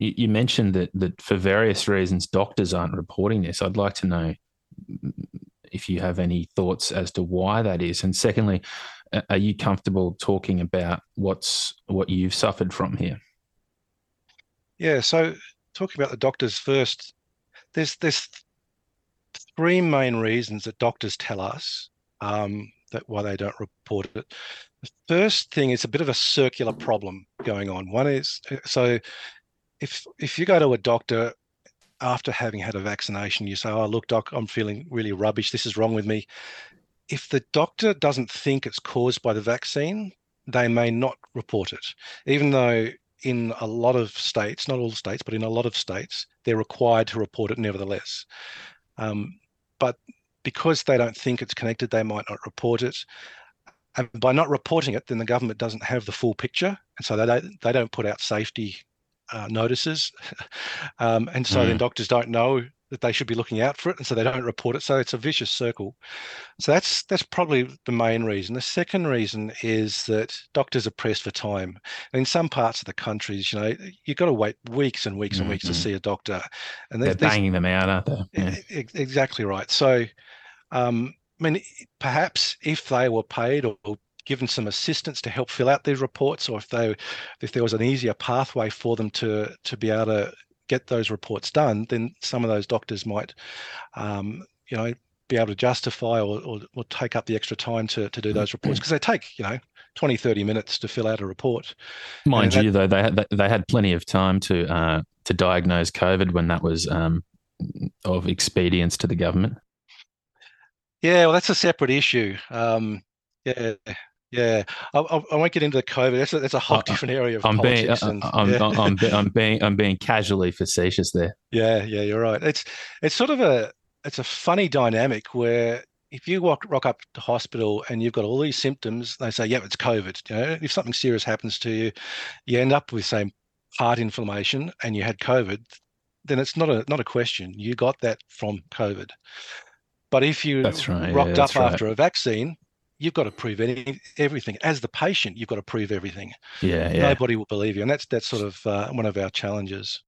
you, you mentioned that that for various reasons doctors aren't reporting this. I'd like to know if you have any thoughts as to why that is. And secondly, are you comfortable talking about what's what you've suffered from here? Yeah. So talking about the doctors first, there's there's three main reasons that doctors tell us um, that why they don't report it. The first thing is a bit of a circular problem going on. One is so if if you go to a doctor after having had a vaccination, you say, "Oh, look, doc, I'm feeling really rubbish. This is wrong with me." If the doctor doesn't think it's caused by the vaccine, they may not report it, even though in a lot of states, not all states, but in a lot of states, they're required to report it nevertheless. Um, but because they don't think it's connected, they might not report it. And by not reporting it, then the government doesn't have the full picture, and so they don't they don't put out safety uh, notices, um, and so mm. then doctors don't know that they should be looking out for it, and so they don't report it. So it's a vicious circle. So that's that's probably the main reason. The second reason is that doctors are pressed for time. And in some parts of the countries, you know, you've got to wait weeks and weeks and weeks to mm-hmm. see a doctor, and they're banging them out, aren't they? Yeah. Exactly right. So, um, I mean, perhaps if they were paid or given some assistance to help fill out these reports, or if they if there was an easier pathway for them to to be able to get those reports done, then some of those doctors might, um, you know, be able to justify or, or, or, take up the extra time to, to do those reports because they take, you know, 20, 30 minutes to fill out a report. Mind you, though, they had, they had plenty of time to uh, to diagnose COVID when that was um, of expedience to the government. Yeah, well, that's a separate issue. Um, yeah, yeah, I, I, won't get into the COVID. That's a, that's a whole uh, different area of I'm politics. Being, and, I'm, yeah. I'm, I'm, being I'm being casually facetious there. Yeah, yeah, you're right. It's it's sort of a it's a funny dynamic where if you walk rock up to hospital and you've got all these symptoms, they say, "Yeah, it's COVID." You know, if something serious happens to you, you end up with say heart inflammation and you had COVID, then it's not a not a question. You got that from COVID. But if you that's right, rocked yeah, up right. after a vaccine, you've got to prove any, everything. As the patient, you've got to prove everything. Yeah, yeah. Nobody will believe you, and that's that's sort of uh, one of our challenges.